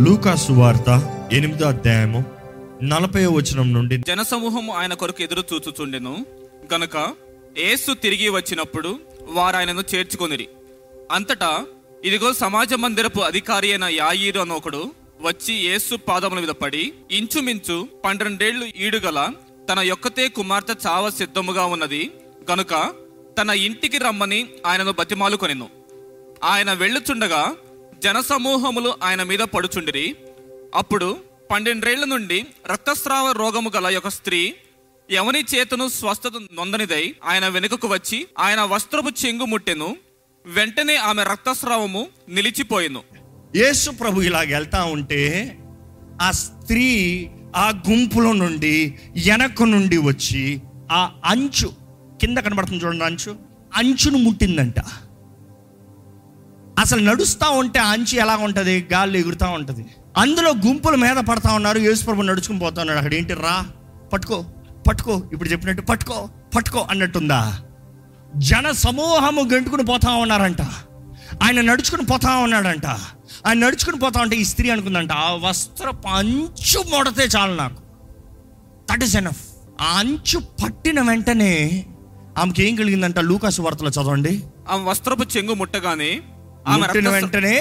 లూకాసు వార్త ఎనిమిదో అధ్యాయము నలభై వచనం నుండి జనసమూహము ఆయన కొరకు ఎదురు చూచుచుండెను. గనక ఏసు తిరిగి వచ్చినప్పుడు వారు ఆయనను చేర్చుకొనిరి. అంతటా ఇదిగో సమాజ మందిరపు అధికారి అయిన యాయీరు అని ఒకడు వచ్చి ఏసు పాదముల మీద పడి ఇంచుమించు పన్నెండేళ్ళు ఈడుగల తన యొక్కతే కుమార్తె చావ సిద్ధముగా ఉన్నది. గనుక తన ఇంటికి రమ్మని ఆయనను బతిమాలుకొనెను. ఆయన వెళ్ళుచుండగా జనసమూహములు ఆయన మీద పడుచుండిరి. అప్పుడు పన్నెండేళ్ళ నుండి రక్తస్రావ రోగము గల ఒక స్త్రీ ఎవని చేతును స్వస్థత నొందనిదై ఆయన వెనుకకు వచ్చి ఆయన వస్త్రపు చెంగు ముట్టెను. వెంటనే ఆమె రక్తస్రావము నిలిచిపోయెను. యేసు ప్రభు ఇలాగ వెళ్తా ఉంటే ఆ స్త్రీ ఆ గుంపులో నుండి వెనక నుండి వచ్చి ఆ అంచు కింద కనబడుతుంది చూడండి అంచు. అంచును ముట్టిందంట. అసలు నడుస్తూ ఉంటే అంచి అంచు ఎలా ఉంటుంది? గాలి ఎగురుతూ ఉంటుంది. అందులో గుంపుల మీద పడతా ఉన్నారు. యేసుప్రభు నడుచుకుని పోతా ఉన్నాడు. అక్కడ ఏంటి? రా పట్టుకో పట్టుకో. ఇప్పుడు చెప్పినట్టు పట్టుకో పట్టుకో అన్నట్టుందా? జన సమూహము గంటుకుని పోతా ఉన్నారంట. ఆయన నడుచుకుని పోతా ఉన్నాడంట. ఆయన నడుచుకుని పోతా ఉంటే ఈ స్త్రీ అనుకుందంట ఆ వస్త్రపు అంచు మొడతే చాలు నాకు. దట్ ఇస్ ఎనఫ్ ఆ అంచు పట్టిన వెంటనే ఆమెకి ఏం కలిగిందంట? లూకాసు వార్తలో చదవండి. ఆమె వస్త్రపు చెంగు ముట్టగానే ఆమె వెంటనే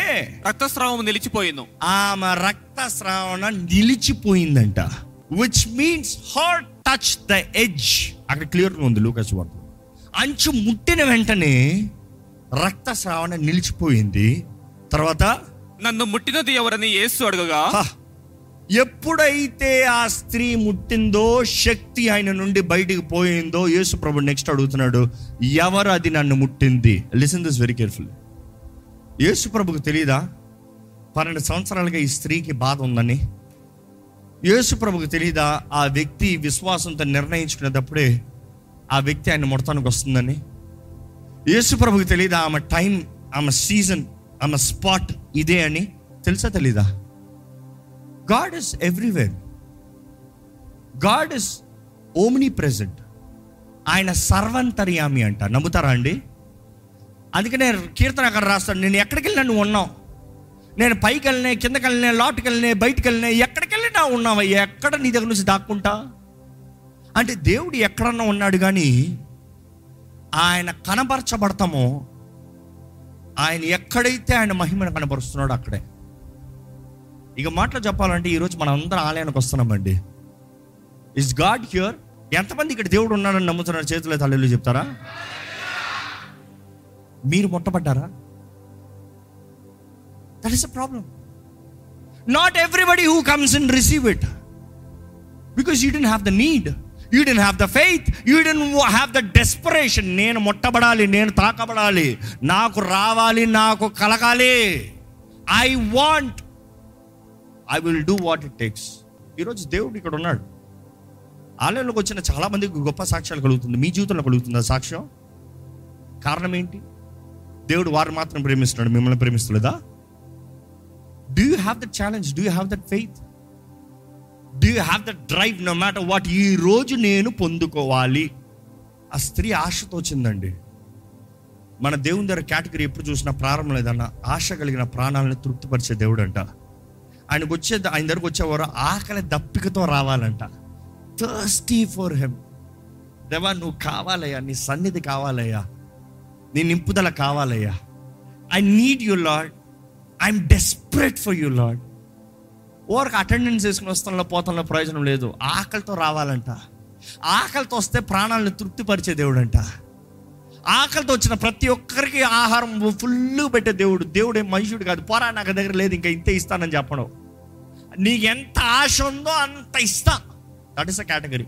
రక్తస్రావము నిలిచిపోయింది. ఆమె రక్తస్రావణ నిలిచిపోయిందంట. Which means heart touch the edge అక్కడ క్లియర్గా ఉంది లూకాసు వార్త. అంచు ముట్టిన వెంటనే రక్తస్రావణ నిలిచిపోయింది. తర్వాత నన్ను ముట్టినది ఎవరని యేసు అడగగా ఎప్పుడైతే ఆ స్త్రీ ముట్టిందో శక్తి ఆయన నుండి బయటికి పోయిందో యేసు ప్రభు నెక్స్ట్ అడుగుతున్నాడు ఎవరు అది నన్ను ముట్టింది? లిసన్ దిస్ వెరీ కేర్ఫుల్ యేసు ప్రభుకు తెలియదా పన్నెండు సంవత్సరాలుగా ఈ స్త్రీకి బాధ ఉందని. యేసు ప్రభుకు తెలియదా ఆ వ్యక్తి విశ్వాసంతో నిర్ణయించుకునేటప్పుడే ఆ వ్యక్తి ఆయన ముడతానికి వస్తుందని. యేసు ప్రభుకు తెలియదా ఆమె టైం ఆమె సీజన్ ఆమె స్పాట్ ఇదే అని తెలుసా తెలీదా? God is everywhere. God is omnipresent ఆయన సర్వంతర్యామి అంట. నమ్ముతారా అండి? అందుకనే కీర్తన అక్కడ రాస్తాడు నేను ఎక్కడికి వెళ్ళినా నువ్వు ఉన్నావు. నేను పైకి వెళ్ళినా కిందకి వెళ్ళినా లోటుకి వెళ్ళినా బయటికి వెళ్ళినా ఎక్కడికి వెళ్ళినా ఉన్నావయ్యా ఎక్కడ నీ దగ్గర నుంచి దాక్కుంటా? అంటే దేవుడు ఎక్కడన్నా ఉన్నాడు కానీ ఆయన కనబరచబడతామో ఆయన ఎక్కడైతే ఆయన మహిమను కనబరుస్తున్నాడో అక్కడే. ఇక మాటలో చెప్పాలంటే ఈరోజు మనం అందరం ఆలయానికి వస్తున్నామండి. ఇస్ గాడ్ హ్యూర్ ఎంతమంది ఇక్కడ దేవుడు ఉన్నాడని నమ్ముతున్నారు? చేతులు తల్లిలు చెప్తారా? మీరు ముట్టబడ్డారా that is a problem not everybody who comes in receive it because you don't have the need you don't have the faith you don't have the desperation నేను ముట్టబడాలి నేను తాకబడాలి. నాకు రావాలి నాకు కలగాలి. I want I will do what it takes ఈరోజు దేవుడు ఇక్కడ ఉన్నాడు. ఆలయంలోకి వచ్చిన చాలా మందికి గొప్ప సాక్ష్యాలు కలుగుతుంది. మీ జీవితంలో కలుగుతుందా సాక్ష్యం? కారణం ఏంటి? దేవుడు వారు మాత్రం ప్రేమిస్తున్నాడు మిమ్మల్ని ప్రేమిస్తులేదా? Do you have that challenge do you have that faith do you have that drive no matter what ఈ రోజు నేను పొందుకోవాలి. ఆ స్త్రీ ఆశతో వచ్చిందండి. మన దేవుని దగ్గర కేటగిరీ ఎప్పుడు చూసినా ప్రారంభం లేదన్న ఆశ కలిగిన ప్రాణాలను తృప్తిపరిచే దేవుడు అంట ఆయనకు వచ్చే ఆయన దగ్గరకు వచ్చేవారు ఆకలి దప్పికతో రావాలంట. థర్స్టీ ఫర్ హెమ్ దేవా నువ్వు కావాలయ్యా నీ సన్నిధి కావాలయ్యా. నీ నింపుదల కావాలయ్యా. I need you lord I'm desperate for you lord ఓరకు attendance వేసుకుని వస్తాంలో పోతంలో ప్రయోజనం లేదు. ఆకలితో రావాలంట. ఆకలితో వస్తే ప్రాణాలను తృప్తిపరిచే దేవుడు అంట ఆకలితో వచ్చిన ప్రతి ఒక్కరికి ఆహారం ఫుల్ పెట్టే దేవుడు. దేవుడే మనుషుడు కాదు. పోరా నాకు దగ్గర లేదు ఇంకా ఇంతే ఇస్తానని చెప్పడం నీకు ఎంత ఆశ ఉందో అంత ఇస్తా. దట్ ఇస్ అ కేటగిరీ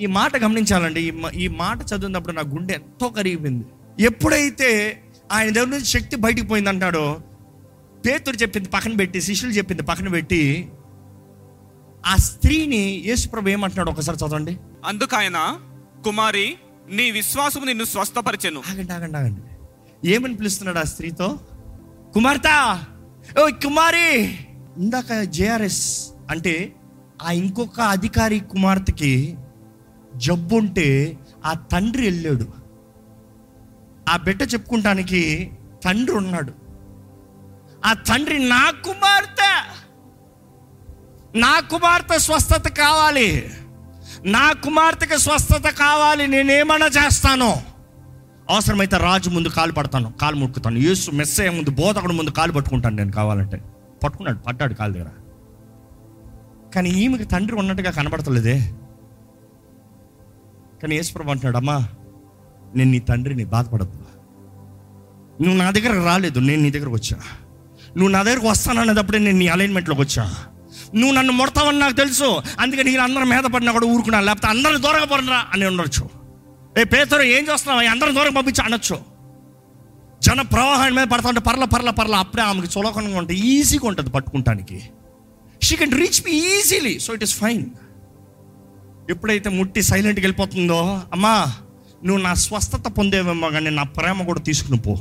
ఈ మాట గమనించాలండి. ఈ ఈ మాట చదివినప్పుడు నా గుండె ఎంతో కరిగిపోయింది. ఎప్పుడైతే ఆయన దగ్గర నుంచి శక్తి బయటికి పోయింది పేతురు చెప్పింది పక్కన పెట్టి శిష్యులు చెప్పింది పక్కన పెట్టి ఆ స్త్రీని యేసుప్రభు ఏమంటున్నాడు ఒకసారి చదవండి. అందుకు ఆయన కుమారి నీ విశ్వాసము నిన్ను స్వస్థపరిచెను. ఆగండి ఆగండి ఆగండి. ఏమని పిలుస్తున్నాడు ఆ స్త్రీతో? కుమార్తె ఓ కుమారి! ఇందాక జేఆర్ఎస్ అంటే ఆ ఇంకొక అధికారి కుమార్తెకి జబ్బు ఉంటే ఆ తండ్రి వెళ్ళాడు. ఆ బిడ్డ చెప్పుకుంటానికి తండ్రి ఉన్నాడు. ఆ తండ్రి నా కుమార్తె. నా కుమార్తె స్వస్థత కావాలి. నా కుమార్తెకి స్వస్థత కావాలి. నేనేమన్నా చేస్తాను. అవసరమైతే రాజు ముందు కాలు పడతాను కాలు ముట్టుకుతాను యేసు మెస్సే ముందు బోధకుడు ముందు కాలు పట్టుకుంటాను నేను కావాలంటే. పట్టుకున్నాడు పడ్డాడు కాలు దగ్గర. కానీ ఈమెకి తండ్రి ఉన్నట్టుగా కనబడతలేదే. కానీ యేసుప్రభు అంటున్నాడు అమ్మా నేను నీ తండ్రిని బాధపడద్దు నువ్వు నా దగ్గర రాలేదు నేను నీ దగ్గరకు వచ్చా. నువ్వు నా దగ్గరకు వస్తాననేటప్పుడే నేను నీ అలైన్మెంట్లోకి వచ్చా. నువ్వు నన్ను ముడతావని నాకు తెలుసు అందుకే నేను అందరం మీద పడినా కూడా ఊరుకున్నా లేకపోతే అందరిని దూరంగా పడినరా అని ఉండొచ్చు. ఏ పేదరు ఏం చేస్తున్నావు? అందరిని దూరం పంపించి అనొచ్చు. జన ప్రవాహాన్ని మీద పడతా ఉంటే పర్ల పర్ల పర్ల అప్పుడే ఆమెకి చులకనంగా ఉంటుంది ఈజీగా ఉంటుంది పట్టుకుంటానికి. She can reach me easily so it is fine ఎప్పుడైతే ముట్టి సైలెంట్కి వెళ్ళిపోతుందో అమ్మా నువ్వు నా స్వస్థత పొందేవేమో కానీ నా ప్రేమ కూడా తీసుకుని పో.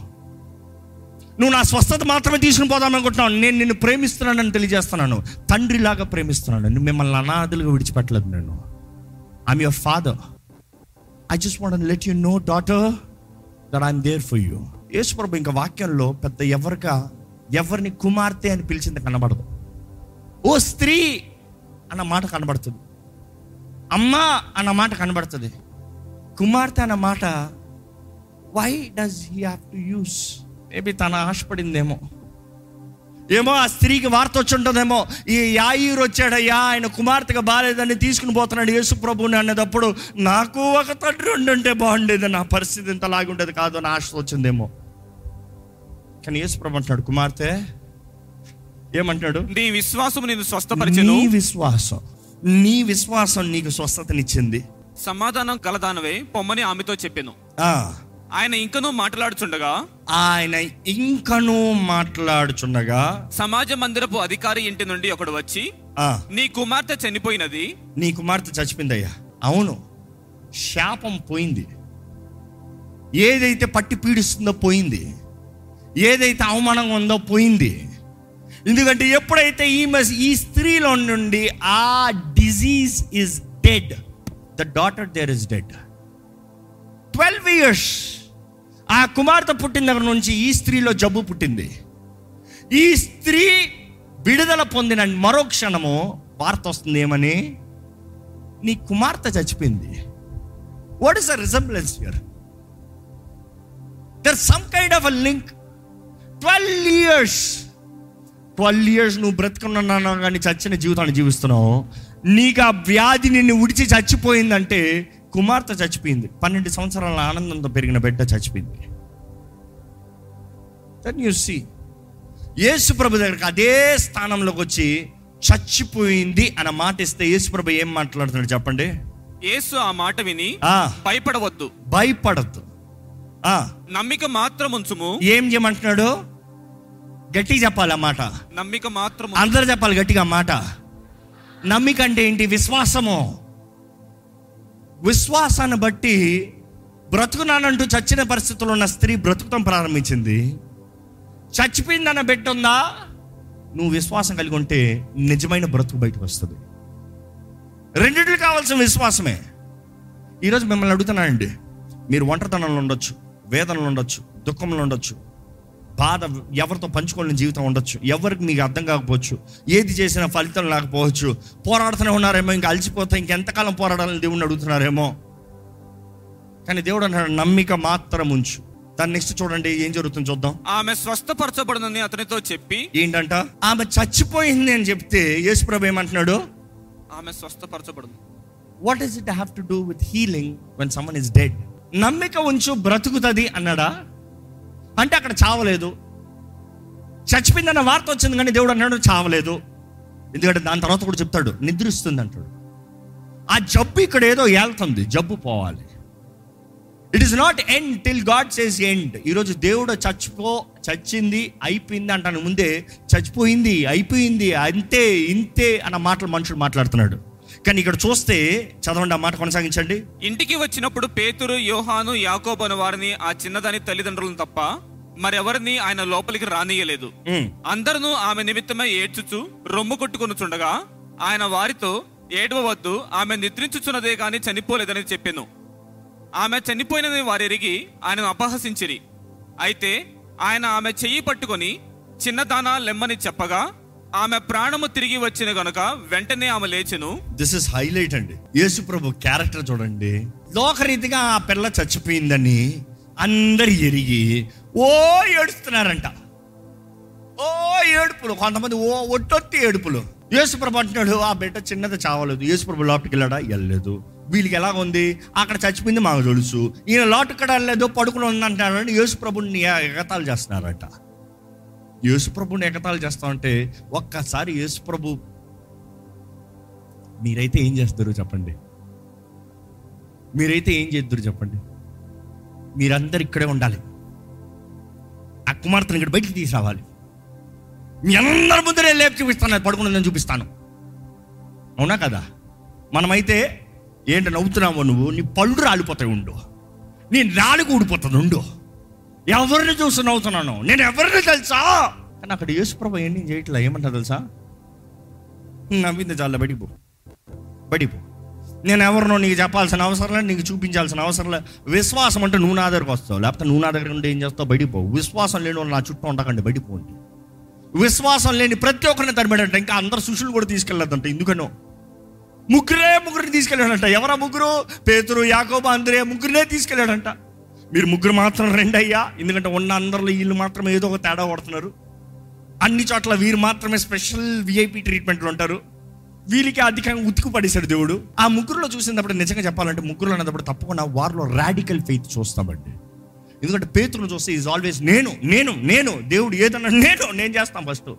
నువ్వు నా స్వస్థత మాత్రమే తీసుకుని పోదాం అనుకుంటున్నావు. నేను నిన్ను ప్రేమిస్తున్నానని తెలియజేస్తున్నాను. తండ్రిలాగా ప్రేమిస్తున్నాను. నేను మిమ్మల్ని అనాథులుగా విడిచిపెట్టలేదు నేను I'm your father I just want let you know daughter that I'm there for you యేసుప్రభు ఇంకా వాక్యంలో పెద్ద ఎవరిగా ఎవరిని కుమార్తె అని పిలిచింది కనబడదు. ఓ స్త్రీ అన్న మాట కనబడుతుంది. అమ్మ అన్న మాట కనబడుతుంది. కుమార్తె అన్న మాట why does he have to use maybe తన ఆశపడిందేమో ఏమో ఆ స్త్రీకి వార్త వచ్చి ఉంటుందేమో. ఈ యాయూరు వచ్చాడయ్యా ఆయన కుమార్తెగా బాగాలేదని తీసుకుని పోతున్నాడు యేసు ప్రభుని అనేటప్పుడు నాకు ఒక తండ్రి ఉండుంటే బాగుండేది నా పరిస్థితి ఇంత లాగుండేది కాదు అని ఆశ వచ్చిందేమో. కానీ యేసు ప్రభు అంటున్నాడు కుమార్తె ఏమంటాడు నీ విశ్వాసము నిన్ను స్వస్థపరిచెను. నీ విశ్వాసం నీ విశ్వాసం నీకు స్వస్థతనిచ్చింది. సమాధానం కలదానవే పొమ్మని ఆమెతో చెప్పాను. ఆ, ఆయన ఇంకనూ మాట్లాడుచుండగా? ఆయన ఇంకనూ మాట్లాడుచుండగా? సమాజ మందిరపు అధికారి ఇంటి నుండి ఒకడు వచ్చి ఆ, నీ కుమార్తె చనిపోయినది. నీ కుమార్తె చచ్చిపోయిందయ్యా. అవును. శాపం పోయింది. ఏదైతే పట్టి పీడిస్తుందో పోయింది. ఏదైతే అవమానంగా ఉందో పోయింది. ఎందుకంటే ఎప్పుడైతే ఈ మెస్ ఈ స్త్రీలో నుండి ఆ disease is dead. The daughter there is dead twelve years ఆ కుమార్తె పుట్టిన దగ్గర నుంచి ఈ స్త్రీలో జబ్బు పుట్టింది. ఈ స్త్రీ విడుదల పొందిన మరో క్షణము వార్త వస్తుంది ఏమని? నీ కుమార్తె చచ్చిపోయింది. What is the resemblance here there some kind of a link twelve years twelve years నువ్వు బ్రతుకున్నాను కానీ చచ్చిన జీవితాన్ని జీవిస్తున్నావు. నీకు ఆ వ్యాధి నిన్ను ఉడిచి చచ్చిపోయిందంటే కుమార్తె చచ్చిపోయింది. పన్నెండు సంవత్సరాల ఆనందంతో పెరిగిన బిడ్డ చచ్చిపోయింది. Then you see Yesu Prabhu దగ్గరికి అదే స్థానంలోకి వచ్చి చచ్చిపోయింది అన్న మాట ఇస్తే యేసు ప్రభు ఏం మాట్లాడుతున్నాడు చెప్పండి? యేసు ఆ మాట విని భయపడవద్దు. భయపడద్దు. ఆ. నమ్మిక మాత్రం ఉంచుము. ఏం చేయమంటున్నాడు? గట్టిగా చెప్పాలి ఆ మాట. నమ్మిక మాత్రం అందరూ చెప్పాలి గట్టిగా ఆ మాట. నమ్మిక అంటే ఏంటి విశ్వాసము? విశ్వాసాన్ని బట్టి బ్రతుకున్నానంటూ చచ్చిన పరిస్థితుల్లో ఉన్న స్త్రీ బ్రతుకుతం ప్రారంభించింది. చచ్చిపోయిందన్న బిడ్డుందా నువ్వు విశ్వాసం కలిగి ఉంటే నిజమైన బ్రతుకు బయటకు వస్తుంది. రెండింటికి కావాల్సిన విశ్వాసమే. ఈరోజు మిమ్మల్ని అడుగుతున్నానండి. మీరు ఒంటరితనంలో ఉండొచ్చు వేదనలు ఉండొచ్చు దుఃఖంలో ఉండొచ్చు బాధ ఎవరితో పంచుకోలేని జీవితం ఉండొచ్చు. ఎవరికి మీకు అర్థం కాకపోవచ్చు. ఏది చేసినా ఫలితం లేకపోవచ్చు. పోరాడుతూనే ఉన్నారేమో ఇంకా అలసిపోతే ఇంకెంతకాలం పోరాడాలని దేవుడిని అడుగుతున్నారేమో. కానీ దేవుడు అన్నాడు నమ్మిక మాత్రం ఉంచు. దాని నెక్స్ట్ చూడండి ఏం జరుగుతుందో చూద్దాం. ఆమె స్వస్థపరచబడునని అతనితో చెప్పి ఏంటంట? ఆమె చచ్చిపోయింది అని చెప్తే యేసుప్రభు ఏమంటున్నాడు? ఆమె స్వస్థపరచబడును what is it have to do with healing when someone is dead నమ్మిక ఉంచు బ్రతుకుతుంది అన్నాడా? అంటే అక్కడ చావలేదు. చచ్చిపోయిందన్న వార్త వచ్చింది కానీ దేవుడు అన్నాడు చావలేదు. ఎందుకంటే దాని తర్వాత కూడా చెప్తాడు నిద్రిస్తుంది అంటాడు ఆ జబ్బు ఇక్కడ ఏదో ఏళ్తుంది జబ్బు పోవాలి. It is not end till God says end ఈరోజు దేవుడు చచ్చిపో చచ్చింది అయిపోయింది అంటాను ముందే చచ్చిపోయింది అయిపోయింది అంతే ఇంతే అన్న మాటలు మనుషుడు మాట్లాడుతున్నాడు. కానీ ఇక్కడ చూస్తే చదవండి ఆ మాట కొనసాగించండి. ఇంటికి వచ్చినప్పుడు పేతురు యోహాను యాకోబు అను వారిని ఆ చిన్నదాని తల్లిదండ్రులను తప్ప మరెవరిని ఆయన లోపలికి రానియలేదు అందరూ ఆమె నిమిత్తమై ఏడ్చుచు రొమ్ము కొట్టుకొనుచుండగా ఆయన వారితో ఏడవవద్దు ఆమె నిద్రించుచున్నదే గాని చనిపోలేదని చెప్పెను. ఆమె చనిపోయినది వారెరిగి ఆయనను అపహసించిరి. అయితే ఆయన ఆమె చెయ్యి పట్టుకొని చిన్నదానా లెమ్మని చెప్పగా ఆమె ప్రాణము తిరిగి వచ్చిన గనుక వెంటనే ఆమె లేచెను. దిస్ ఇస్ హైలైట్ అండి. యేసు ప్రభు క్యారెక్టర్ చూడండి. లోకరీతిగా ఆ పిల్ల చచ్చిపోయిందని అందరు ఎరిగి ఓ ఏడుస్తున్నారంట. ఓ ఏడుపులు. కొంతమంది ఓ ఒట్టొత్తి ఏడుపులు. యేసుప్రభు అంటున్నాడు ఆ బిడ్డ చిన్నది చావలేదు. యేసుప్రభు లోపలికి వెళ్ళాడా? వెళ్ళలేదు. వీళ్ళకి ఎలా ఉంది? అక్కడ చచ్చిపోయింది మాకు తెలుసు. ఈయన లోటుక్కడ వెళ్ళలేదు పడుకుని ఉందంటారని యేసుప్రభుని ఎగతాలు చేస్తున్నారట. యేసుప్రభుని ఎగతాలు చేస్తామంటే ఒక్కసారి యేసుప్రభు మీరైతే ఏం చేస్తారు చెప్పండి. మీరైతే ఏం చేద్దరు చెప్పండి. మీరందరు ఇక్కడే ఉండాలి. ఆ కుమార్తెను ఇక్కడ బయటికి తీసుకురావాలి. మీ అందరి ముందరే లేపు చూపిస్తాను అది నేను చూపిస్తాను. అవునా కదా? మనమైతే ఏంటి నవ్వుతున్నావు నువ్వు? నీ పళ్ళు రాలిపోతాయి ఉండు. నీ నాలుగు ఊడిపోతుంది ఉండు. ఎవరిని చూసి నవ్వుతున్నాను? నేను ఎవరిని తెలుసా? కానీ అక్కడ యేసుప్రభు ఏం చేయట్లా? ఏమంటా తెలుసా? నవ్వింది చాలా బడిపో బడిపో నేను ఎవరినో నీకు చెప్పాల్సిన అవసరం లేదు నీకు చూపించాల్సిన అవసరం లేదు. విశ్వాసం అంటే నువ్వు నా దగ్గరకు వస్తావు. లేకపోతే నువ్వు నా దగ్గర ఉంటే ఏం చేస్తావు? బడిపో విశ్వాసం లేని వాళ్ళు నా చుట్టూ ఉండకండి బడిపోండి విశ్వాసం లేని ప్రతి ఒక్కరిని తరిమేటంట ఇంకా అందరు శిష్యులు కూడా తీసుకెళ్ళదంట ఎందుకనో? ముగ్గురే ముగ్గురిని తీసుకెళ్ళాడంట. ఎవరా ముగ్గురు? పేతురు యాకోబు అందరే ముగ్గురినే తీసుకెళ్ళాడంట. మీరు ముగ్గురు మాత్రం రెండయ్యా. ఎందుకంటే ఉన్న అందరిలో వీళ్ళు మాత్రం ఏదో ఒక తేడా కొడుతున్నారు. అన్ని చోట్ల వీరు మాత్రమే స్పెషల్ విఐపి ట్రీట్మెంట్లు ఉంటారు. వీరికి అధికంగా ఉతుకు పడేశాడు దేవుడు. ఆ ముగ్గురులో చూసినప్పుడు నిజంగా చెప్పాలంటే ముగ్గురులో అన్నప్పుడు తప్పకుండా వారిలో రాడికల్ ఫెయిత్ చూస్తామండి. ఎందుకంటే పేతురును చూస్తే ఈజ్ ఆల్వేస్ నేను నేను నేను దేవుడు ఏదన్నా నేను నేను చేస్తాను ఫస్ట్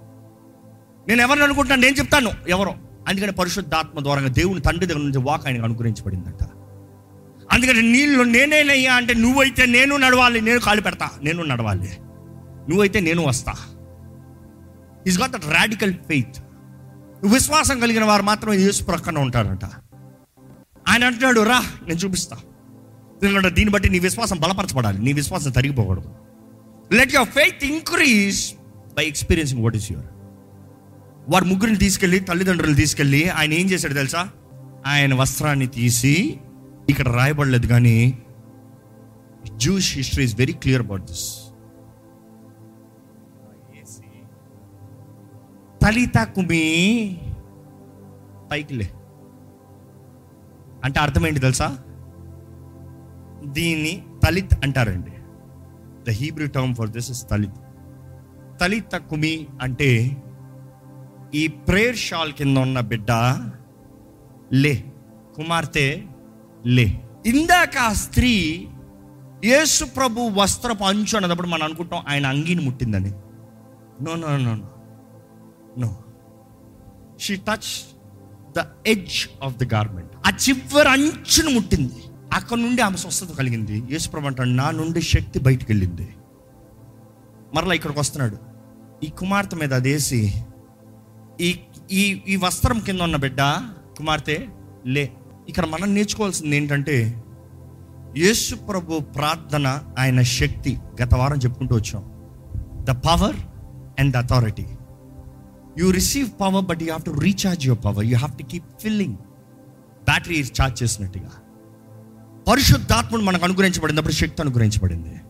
నేను ఎవరిని అనుకుంటాను నేను చెప్తాను. ఎవరో. అందుకని పరిశుద్ధాత్మ ద్వారా దేవుని తండ్రి దగ్గర నుంచి వాక్ ఆయనకు అనుగ్రహించబడిందంట. అందుకని నీళ్ళు నేనేనయ్యా అంటే నువ్వైతే నేను నడవాలి నేను కాలు పెడతా. నేను నడవాలి. నువ్వైతే నేను వస్తా. Is got that radical faith విశ్వాసం కలిగిన వారు మాత్రం యేసు ప్రక్కన ఉంటారంట. ఆయన అంటున్నాడు రా నేను చూపిస్తా. ఎందుకంటే దీన్ని బట్టి నీ విశ్వాసం బలపరచబడాలి. నీ విశ్వాసం తరిగిపోకూడదు. Let your faith increase by experiencing what is your వారు ముగ్గురిని తీసుకెళ్ళి తల్లిదండ్రులు తీసుకెళ్ళి ఆయన ఏం చేశాడు తెలుసా? ఆయన వస్త్రాన్ని తీసి ఇక్కడ రాయబడలేదు కానీ Jews history is very clear about this తలిత కుమి పైకిలే అంటే అర్థం ఏంటి తెలుసా? దీన్ని తలిత్ అంటారండి. The Hebrew term for this is తలిత్. తలిత కుమి అంటే ఈ ప్రేయర్ షాల్ కింద ఉన్న బిడ్డ లే. కుమార్తె లే. ఇందాక ఆ స్త్రీ యేసు ప్రభు వస్త్రపు అంచు అన్నప్పుడు మనం అనుకుంటాం ఆయన అంగీని ముట్టిందని. No no no no she touch the edge of the garment ఆ చివరి అంచును ముట్టింది. అక్కడ నుండి ఆమె స్వస్థత కలిగింది. యేసుప్రభు అంటాడు నా నుండి శక్తి బయటికి వెళ్ళింది మరలా ఇక్కడికి వస్తున్నాడు. ఈ కుమార్తె మీద అదేసి ఈ ఈ ఈ వస్త్రం కింద ఉన్న బిడ్డ కుమార్తె లే ఇక్కడ మనం నేర్చుకోవాల్సింది ఏంటంటే యేసు ప్రభు ప్రార్థన ఆయన శక్తి గత వారం చెప్పుకుంటూ వచ్చాం. The power and the authority you receive power but you have to recharge your power you have to keep filling battery charge చేసినట్టుగా. పరిశుద్ధాత్ముడు మనకు అనుగ్రహించబడినప్పుడు శక్తి అనుగ్రహించబడింది.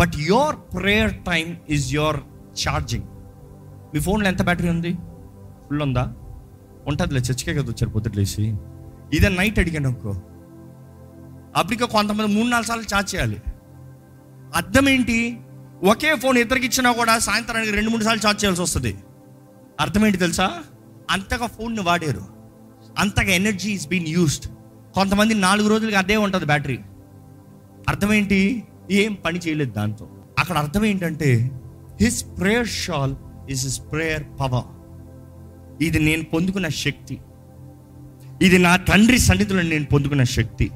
But your prayer time is your charging మీ ఫోన్లో ఎంత బ్యాటరీ ఉంది? ఫుల్ ఉందా? ఉంటుందిలే చర్చికే కదా వచ్చారు పొద్దుట్లేసి ఇదే నైట్ అడిగాను అనుకో. అప్పటికే కొంతమంది మూడు నాలుగు సార్లు ఛార్జ్ చేయాలి. అర్థం ఏంటి? ఒకే ఫోన్ ఇద్దరికి ఇచ్చినా కూడా సాయంత్రానికి రెండు మూడు సార్లు ఛార్జ్ చేయాల్సి వస్తుంది. అర్థం ఏంటి తెలుసా? అంతగా ఫోన్ని వాడారు. అంతగా ఎనర్జీ ఇస్ బీన్ యూస్డ్ కొంతమంది నాలుగు రోజులకి అదే ఉంటుంది బ్యాటరీ అర్థమేంటి ఏం పని చేయలేదు దాంతో. అక్కడ అర్థం ఏంటంటే his prayer shall is his prayer power ఇది నేను పొందుకున్న శక్తి. ఇది నా తండ్రి సన్నిధిలో నేను పొందుకున్న శక్తి.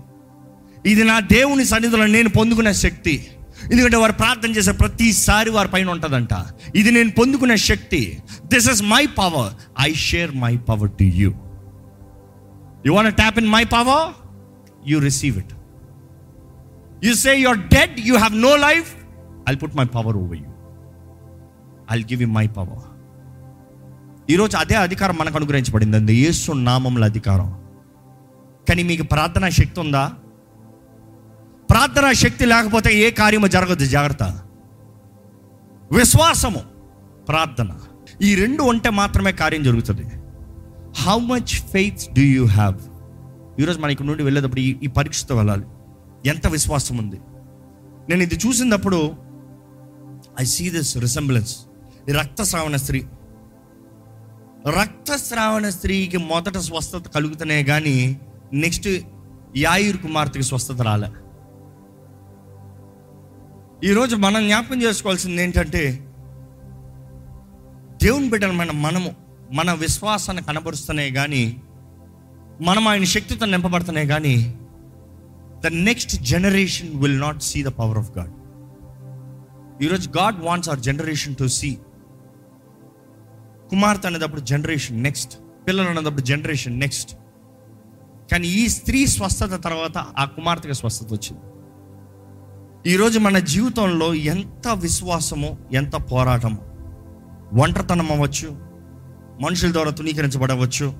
ఇది నా దేవుని సన్నిధిలో నేను పొందుకున్న శక్తి. ఎందుకంటే వారు ప్రార్థన చేసే ప్రతిసారి వారి పైన ఉంటుందంట. ఇది నేను పొందుకున్న శక్తి. This is my power I share my power to you you want tap in my power you receive it you say you're dead you have no life I put my power over you I give you my power ఈరోజు అదే అధికారం మనకు అనుగ్రహించబడింది అండి యేసు నామంలో అధికారం. కానీ మీకు ప్రార్థనా శక్తి ఉందా? ప్రార్థనా శక్తి లేకపోతే ఏ కార్యము జరగదు. జాగ్రత్త. విశ్వాసము ప్రార్థన. ఈ రెండు ఉంటే మాత్రమే కార్యం జరుగుతుంది. How much faith do you have ఈరోజు మన ఇక్కడ నుండి వెళ్ళేటప్పుడు ఈ ఈ పరీక్షతో వెళ్ళాలి. ఎంత విశ్వాసం ఉంది? నేను ఇది చూసినప్పుడు ఐ సీ దిస్ రిసెంబ్లెన్స్ రక్తస్రావణ స్త్రీ రక్తస్రావణ స్త్రీకి మొదట స్వస్థత కలుగుతున్నాయి కానీ నెక్స్ట్ యాయూర్ కుమార్తెకి స్వస్థత రాలే. ఈరోజు మనం జ్ఞాపకం చేసుకోవాల్సింది ఏంటంటే దేవుని మన మనము మన విశ్వాసాన్ని కనబరుస్తున్నాయి కానీ మనం ఆయన శక్తితో నింపబడుతున్నాయి కానీ the next generation will not see the power of God ఈరోజు God wants our generation to see కుమార్తె అనేటప్పుడు జనరేషన్ నెక్స్ట్ పిల్లలు అనేటప్పుడు జనరేషన్ నెక్స్ట్ కానీ ఈ స్త్రీ స్వస్థత తర్వాత ఆ కుమార్తెకి స్వస్థత వచ్చింది. ఈరోజు మన జీవితంలో ఎంత విశ్వాసమో ఎంత పోరాటమో ఒంటరితనం అవ్వచ్చు మనుషుల ద్వారా తునీకరించబడవచ్చు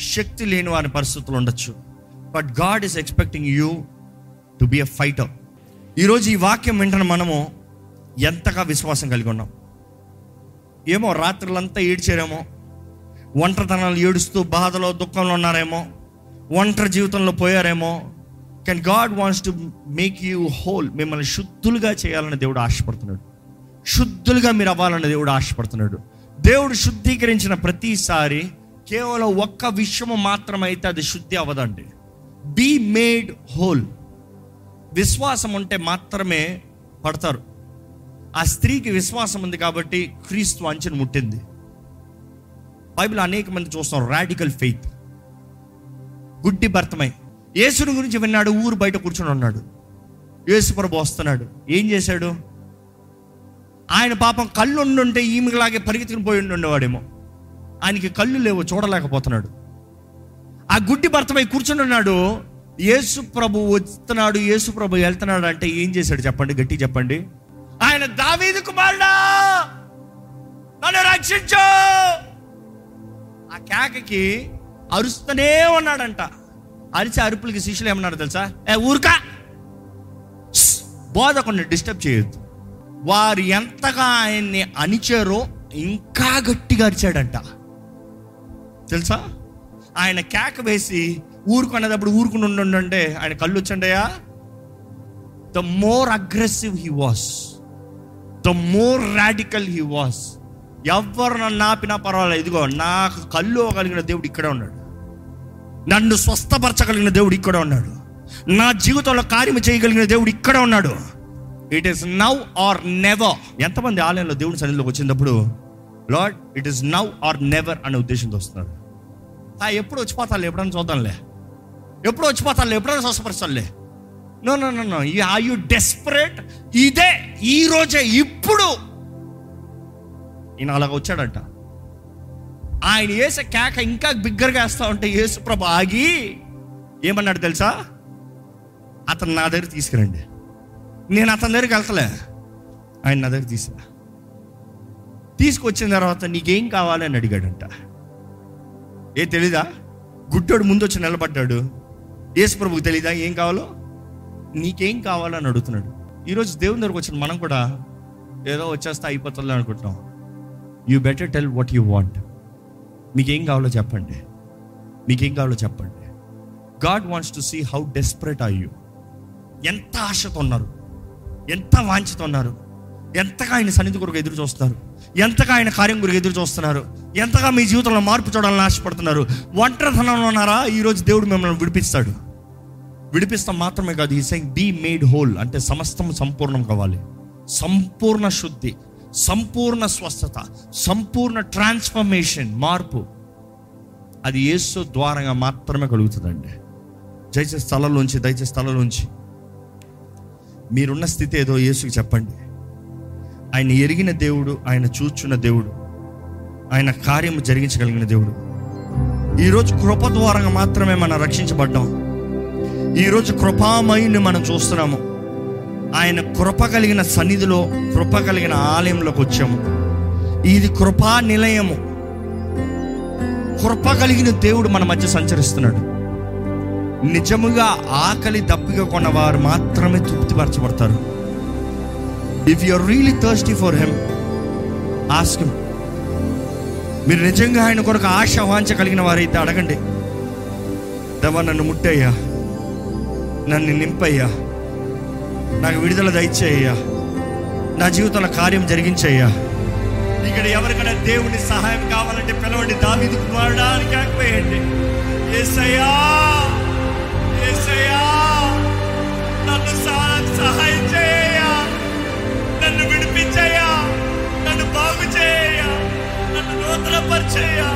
శక్తి లేని వారి పరిస్థితులు ఉండొచ్చు. But God is expecting you to be a fighter ఈరోజు ఈ వాక్యం వెంటనే మనము ఎంతగా విశ్వాసం కలిగి ఉన్నాం? ఏమో రాత్రులంతా ఏడ్చారేమో. ఒంటరితనాలు ఏడుస్తూ బాధలో దుఃఖంలో ఉన్నారేమో. ఒంటరి జీవితంలో పోయారేమో. Can God wants to make you whole మిమ్మల్ని శుద్ధులుగా చేయాలని దేవుడు ఆశపడుతున్నాడు. శుద్ధులుగా మీరు అవ్వాలని దేవుడు ఆశపడుతున్నాడు. దేవుడు శుద్ధీకరించిన ప్రతిసారి కేవలం ఒక్క విషయము మాత్రమైతే అది శుద్ధి అవ్వదండి. బీ మేడ్ హోల్ విశ్వాసం ఉంటే మాత్రమే పడతారు. ఆ స్త్రీకి విశ్వాసం ఉంది కాబట్టి క్రీస్తు అంచెను ముట్టింది. బైబిల్ అనేక మంది చూస్తాం రాడికల్ ఫెయిత్ గుడ్డి భర్తమై. యేసుని గురించి విన్నాడు ఊరు బయట కూర్చొని ఉన్నాడు. యేసు ప్రభు వస్తున్నాడు. ఏం చేశాడు? ఆయన పాపం కళ్ళు ఉండుంటే ఈమెలాగే పరిగెత్తుకుని పోయి ఉండేవాడేమో ఆయనకి కళ్ళు లేవు చూడలేకపోతున్నాడు. ఆ గుడ్డి భర్తమై కూర్చుని ఉన్నాడు. యేసు ప్రభు వస్తున్నాడు యేసు ప్రభు వెళ్తున్నాడు అంటే ఏం చేశాడు చెప్పండి గట్టి చెప్పండి. ఆయన దావీదు కుమారుడా. నన్ను రక్షించు. ఆ కేకకి అరుస్తూనే ఉన్నాడంట. అరిచే అరుపులకి శిష్యులు ఏమన్నారు తెలుసా? ఏ ఊరికా. బోధకుండా డిస్టర్బ్ చేయొద్దు. వారు ఎంతగా ఆయన్ని అణిచారో ఇంకా గట్టిగా అరిచాడంట. తెలుసా? ఆయన కేక వేసి ఊరుకునేటప్పుడు ఊరుకుని ఉండంటే ఆయన కళ్ళు వచ్చండయా the more aggressive he was. The more radical he was ఎవరు నన్ను ఆపినా పర్వాలేదు. ఇదిగో నాకు కళ్ళు కలిగిన దేవుడు ఇక్కడే ఉన్నాడు. నన్ను స్వస్థపరచగలిగిన దేవుడు ఇక్కడ ఉన్నాడు. నా జీవితంలో కార్యం చేయగలిగిన దేవుడు ఇక్కడ ఉన్నాడు. It is now or never ఎంతమంది ఆలయంలో దేవుడి సన్నిధిలోకి వచ్చినప్పుడు Lord it is now or never అనే ఉద్దేశంతో వస్తున్నారు. ఆ ఎప్పుడు వచ్చిపోతాలే ఎప్పుడైనా చూద్దాంలే. ఎప్పుడు వచ్చిపోతాలే ఎప్పుడైనా స్వస్థపరచాలే no no no no are you desperate ఇదే ఈ రోజే ఇప్పుడు. ఈయన అలాగ వచ్చాడంట. ఆయన వేసే కేక ఇంకా బిగ్గరగా వేస్తా ఉంటే యేసుప్రభ ఆగి ఏమన్నాడు తెలుసా? అతను నా దగ్గర తీసుకురండి. నేను అతని దగ్గరికి వెళ్తలే. ఆయన నా దగ్గర తీసుకురా. తీసుకొచ్చిన తర్వాత నీకేం కావాలని అడిగాడంట. ఏ తెలీదా? గుడ్డోడు ముందు వచ్చి నిలబడ్డాడు యేసుప్రభుకు తెలీదా? ఏం కావాలో? నీకేం కావాలని అడుగుతున్నాడు. ఈరోజు దేవుని దగ్గరకు వచ్చిన మనం కూడా ఏదో వచ్చేస్తే అయిపోతుంది అనుకుంటున్నాం. You better tell what you want మీకేం కావాలో చెప్పండి. మీకేం కావాలో చెప్పండి. God wants to see how desperate are you ఎంత ఆశతో ఉన్నారు. ఎంత వాంఛతో ఉన్నారు. ఎంతగా ఆయన సన్నిధి కొరకు ఎదురు చూస్తున్నారు. ఎంతగా ఆయన కార్యం గురికి ఎదురు చూస్తున్నారు. ఎంతగా మీ జీవితంలో మార్పు చూడాలని ఆశపడుతున్నారు. ఒంటరితనంలో ఉన్నారా? ఈరోజు దేవుడు మిమ్మల్ని విడిపిస్తాడు. విడిపిస్తాం మాత్రమే కాదు. ఈ సెయింగ్ బీ మేడ్ హోల్ అంటే సమస్తం సంపూర్ణం కావాలి. సంపూర్ణ శుద్ధి సంపూర్ణ స్వస్థత సంపూర్ణ ట్రాన్స్ఫర్మేషన్ మార్పు. అది యేసు ద్వారంగా మాత్రమే కలుగుతుందండి. దయచేసి స్థలంలోంచి దయచేసి స్థలంలోంచి మీరున్న స్థితి ఏదో యేసుకి చెప్పండి. ఆయన ఎరిగిన దేవుడు ఆయన చూచున్న దేవుడు ఆయన కార్యము జరిగించగలిగిన దేవుడు. ఈరోజు కృప ద్వారంగా మాత్రమే మనం రక్షించబడ్డాం. ఈరోజు కృపామయుని మనం చూస్తున్నాము. ఆయన కృప కలిగిన సన్నిధిలో కృప కలిగిన ఆలయంలోకి వచ్చాము. ఇది కృపా నిలయము. కృప కలిగిన దేవుడు మన మధ్య సంచరిస్తున్నాడు. నిజముగా ఆకలి దప్పిక కొన్నవారు మాత్రమే తృప్తిపరచబడతారు. If you are really thirsty for him ask మీరు నిజంగా ఆయన కొరకు ఆశ వాంచ కలిగిన వారైతే అడగండి. దేవా నన్ను ముట్టయ్యా? నన్ను నింపయ్యా. నాకు విడుదల దయచేయ్యా. నా జీవితంలో కార్యం జరిగించయ్యా. ఇక్కడ ఎవరికైనా దేవుని సహాయం కావాలంటే పిలవండి. దావీదు కుమారుడా ఆగిపోయండి ఏసయ్యా! ఏసయ్యా! నన్ను సహాయం చేయ్యా. నన్ను విడిపించయ్యా. నన్ను బాగు చేయ్యా. నన్ను నూతనపరిచేయ్యా.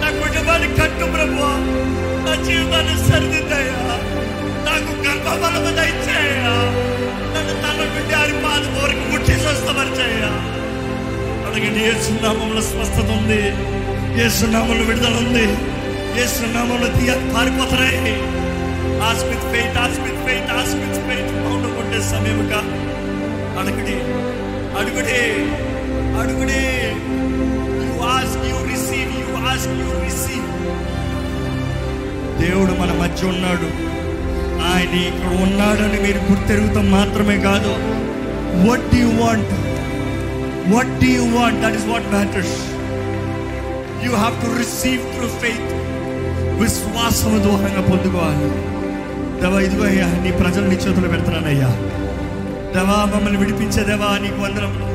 నా కుటుంబాన్ని కట్టు ప్రభు నా జీవితాన్ని సరిదిద్దయ్యా. నాకు గర్భఫలము దయచేయా. నన్ను తన బిడ్డ అని పాద వరకు ముట్టి స్వస్థపరిచేయ్యా అడగండి ఏ సున్నామంలో స్వస్థత ఉంది. ఏ సున్నామంలో విడుదల ఉంది. ఏ సున్నామంలో తీయ పారిపోతున్నాయి ఆస్మిత్ పెయిట్ ఆస్మిత్ పెయిట్ ఆస్మిత్ పెయిట్ మౌంట్ కొట్టే సమయముగా అడగడి అడుగుడే అడుగుడే. You ask you receive you ask you receive దేవుడు మన మధ్య ఉన్నాడు. ఆయన ఇక్కడ ఉన్నాడని మీరు గుర్తెరుగుతాం మాత్రమే కాదు. What do want what do want that is what matters you have to receive through faith విశ్వాసము దూరంగా పొందుకోవాలి. దేవా ఇదిగో అయ్యా నీ ప్రజలు నీ చేతులు పెడుతున్నానయ్యా దేవా మమ్మల్ని విడిపించేదేవా నీకు వందరములు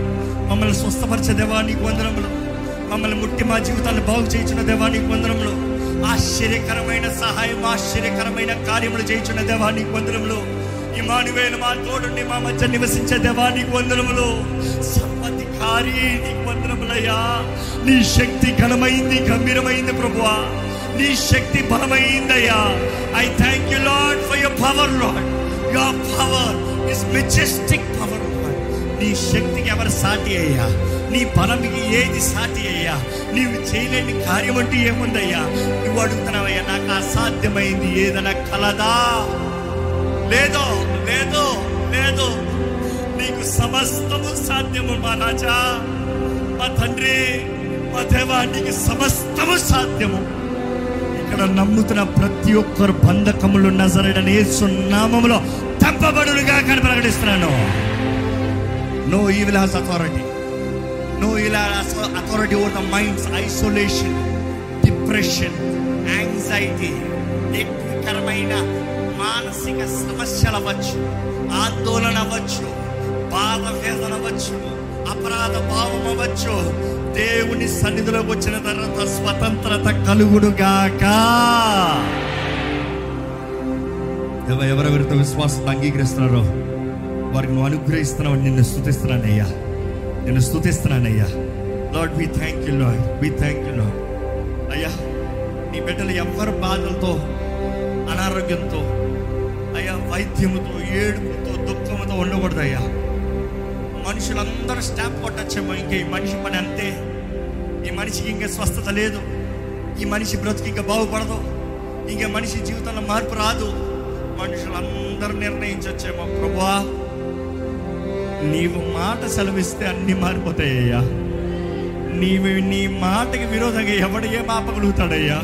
మమ్మల్ని స్వస్థపరిచేదేవా నీకు వందరములు మమ్మల్ని ముట్టి మా జీవితాన్ని బాగు చేయించిన దేవా నీకు వందరములు ఆశ్చర్యకరమైన సహాయం ఆశ్చర్యకరమైన కార్యములు చేయించిన దేవా నీకు వందనములు. ఇమానువేలు మా తోడుండి మా మధ్య నివసించే దేవా నీకు వందనములు. సర్వధికారి నీకు నీ శక్తి ఘనమైంది గంభీరమైంది ప్రభువా. నీ శక్తి బలమైందయ్యా. I thank you Lord for your power Lord your power is majestic power నీ శక్తికి ఎవరు సాటి అయ్యా? నీ బలంకి ఏది సాటి అయ్యా? నీవు చేయలేని కార్యం అంటూ ఏముందయ్యా? నువ్వు అడుగుతున్నావయ్యా నాకు అసాధ్యమైంది ఏదైనా కలదా? లేదో లేదో లేదో. నీకు సమస్తము సాధ్యము మా రాజా మా తండ్రి మా దేవా నీకు సమస్తము సాధ్యము. ఇక్కడ నమ్ముతున్న ప్రతి ఒక్కరు బంధకములు నజరడని సున్నామములో తప్పబడులుగా కని ప్రకటిస్తున్నాను. No evil has authority no ఇలా authority over the minds isolation depression anxiety వ్యక్తికరమైన మానసిక సమస్యలు అవ్వచ్చు ఆందోళన అవ్వచ్చు బాధ వేదన అవ్వచ్చు అపరాధ భావం అవ్వచ్చు. దేవుని సన్నిధిలోకి వచ్చిన తర్వాత స్వతంత్రత కలుగుడుగాక. ఎవరెవరితో విశ్వాసం అంగీకరిస్తున్నారో వారికి నువ్వు అనుగ్రహిస్తున్నావు నిన్ను స్థుతిస్తున్నానయ్యా. నిన్ను స్థుతిస్తున్నానయ్యా. Lord we thank you Lord we thank you Lord అయ్యా నీ బిడ్డలు ఎవ్వరు బాధలతో అనారోగ్యంతో అయ్యా వైద్యముతో ఏడుపుతో దుఃఖముతో ఉండకూడదయ్యా మనుషులందరూ స్టాప్ కొట్టచ్చేమో ఇంకా ఈ మనిషి పని అంతే. ఈ మనిషికి ఇంకా స్వస్థత లేదు. ఈ మనిషి బ్రతికి ఇంకా బాగుపడదు. ఇంకా మనిషి జీవితంలో మార్పు రాదు. మనుషులందరూ నిర్ణయించొచ్చేమో ప్రభా నీవు మాట సెలవిస్తే అన్ని మారిపోతాయ్యా నీవు నీ మాటకి విరోధంగా ఎవడు ఏ మాపగలుగుతాడయ్యా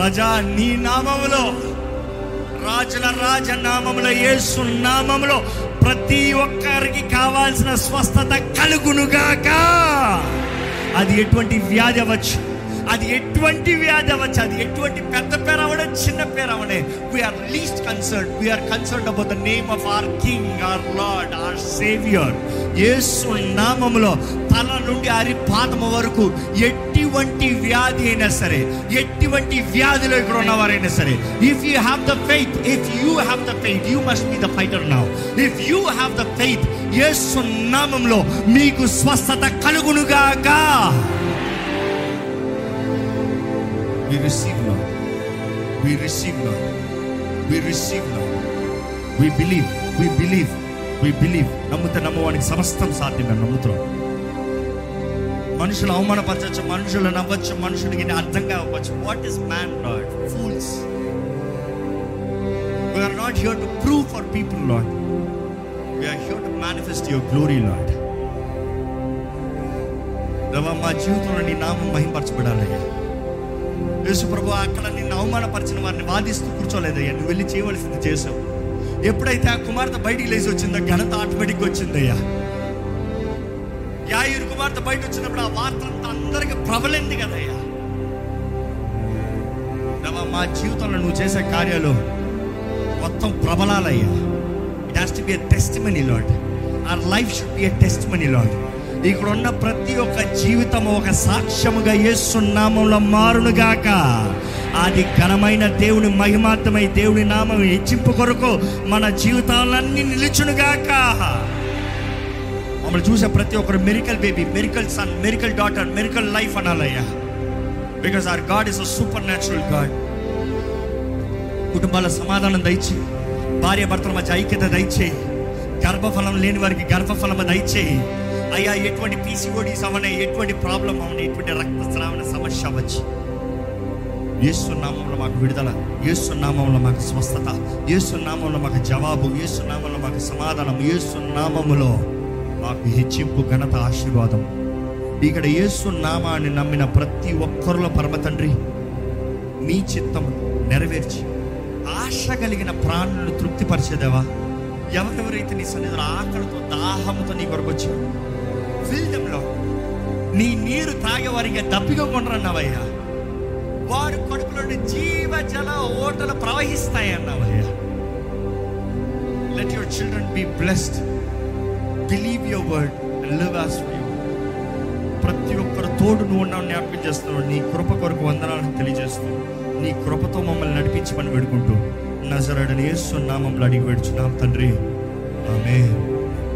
రజా నీ నామములో రాజుల రాజ నామములో యేసు నామములో ప్రతి ఒక్కరికి కావాల్సిన స్వస్థత కలుగునుగాక. అది ఎటువంటి వ్యాధి అవ్వచ్చు. అది ఎటువంటి వ్యాధి అవ్వచ్చు అది ఎటువంటి పెద్ద పేరు అవడే చిన్న పేరు అవడే we are least concern we are concern about the name of our king our Lord our saviour Yesu నామములో తల నుండి అరి పాదము వరకు ఎటువంటి వ్యాధి అయినా సరే ఎటువంటి వ్యాధిలో ఇక్కడ ఉన్నవారైనా సరే if you have the faith if you have the faith you must be the fighter now if you have the faith Yesu నామంలో మీకు స్వస్థత కలుగునుగాక. We receive now. We receive now. We receive now. We believe. We believe. We believe. నమ్ముతే నమ్మవానికి సమస్తం సాధ్యం మేము నమ్ముతున్నాం మనుషులు అవమానపరచవచ్చు మనుషులు నవ్వచ్చు మనుషులకి అర్థం కావచ్చు what is man Lord fools we are not here to prove for people Lord we are here to manifest your glory Lord మా జీవితంలో నీ నామం మహింపరచబడాలయ్యా యేసు ప్రభు అక్కడ నిన్ను అవమానపరిచిన వారిని వాదిస్తూ కూర్చోలేదయ్యా. నువ్వు వెళ్ళి చేయవలసింది చేసావు ఎప్పుడైతే ఆ కుమార్తె బయటికి లేచి వచ్చిందో ఘనత ఆటోమేటిక్ వచ్చిందయ్యా. యాయూరు కుమార్తె బయట వచ్చినప్పుడు ఆ వార్త అంతా అందరికి ప్రబలింది కదయ్యా. మా జీవితంలో నువ్వు చేసే కార్యాలు మొత్తం ప్రబలాలయ్యా. It has to be a testimony Lord our life should be a testimony Lord ఇక్కడ ఉన్న ప్రతి ఒక్క జీవితం ఒక సాక్ష్యముగా ఏసునామంలో మారునుగాక అది ఘనమైన దేవుని మహిమార్థమై దేవుని నామం హెచ్చింపు కొరకు మన జీవితాలన్నీ నిలుచునుగాక మమ్మల్ని చూసే ప్రతి ఒక్కరు miracle baby miracle son miracle daughter miracle life అనాలయ్యా. Because our God is a supernatural God కుటుంబాల సమాధానం దయచేయి. భార్య భర్తల మధ్య ఐక్యత దయచేయి. గర్భఫలం లేని వారికి గర్భఫలం దయచేయి. అయ్యా ఎటువంటి పీసీఓడీస్ అవనే ఎటువంటి ప్రాబ్లం అవనే ఎటువంటి రక్తస్రావణ సమస్య అవ్వచ్చు. ఏసునామంలో మాకు విడుదల యేసు నామంలో మాకు స్వస్థత యేసు నామంలో మాకు జవాబు ఏసునామంలో మాకు సమాధానం యేసు నామములో మాకు హెచ్చింపు ఘనత ఆశీర్వాదం. ఇక్కడ యేసు నామాన్ని నమ్మిన ప్రతి ఒక్కరిలో పరమతండ్రి మీ చిత్తం నెరవేర్చి ఆశ కలిగిన ప్రాణులను తృప్తిపరిచేదేవా? ఎవరెవరైతే నీ సన్నిధిలో ఆకలితో దాహంతో నీ కొరకు వచ్చావు ఫిల్డంలో నీ నీరు తాగే వారికి దప్పిగా కొండరన్నావయ్యా వారి కడుపులోని జీవ జల ఓటలు ప్రవహిస్తాయన్నావయ్యా. Let your children be blessed believe your word live as ప్రతి ఒక్కరు తోడు నువ్వు ఉన్నావు జ్ఞాపకం చేస్తున్నావు నీ కృప కొరకు వందనాలను తెలియజేస్తూ నీ కృపతో మమ్మల్ని నడిపించి పని పెడుకుంటూ నజరడని ఏసు నామంలో అడిగి వేడుచున్నాం తండ్రి. ఆమె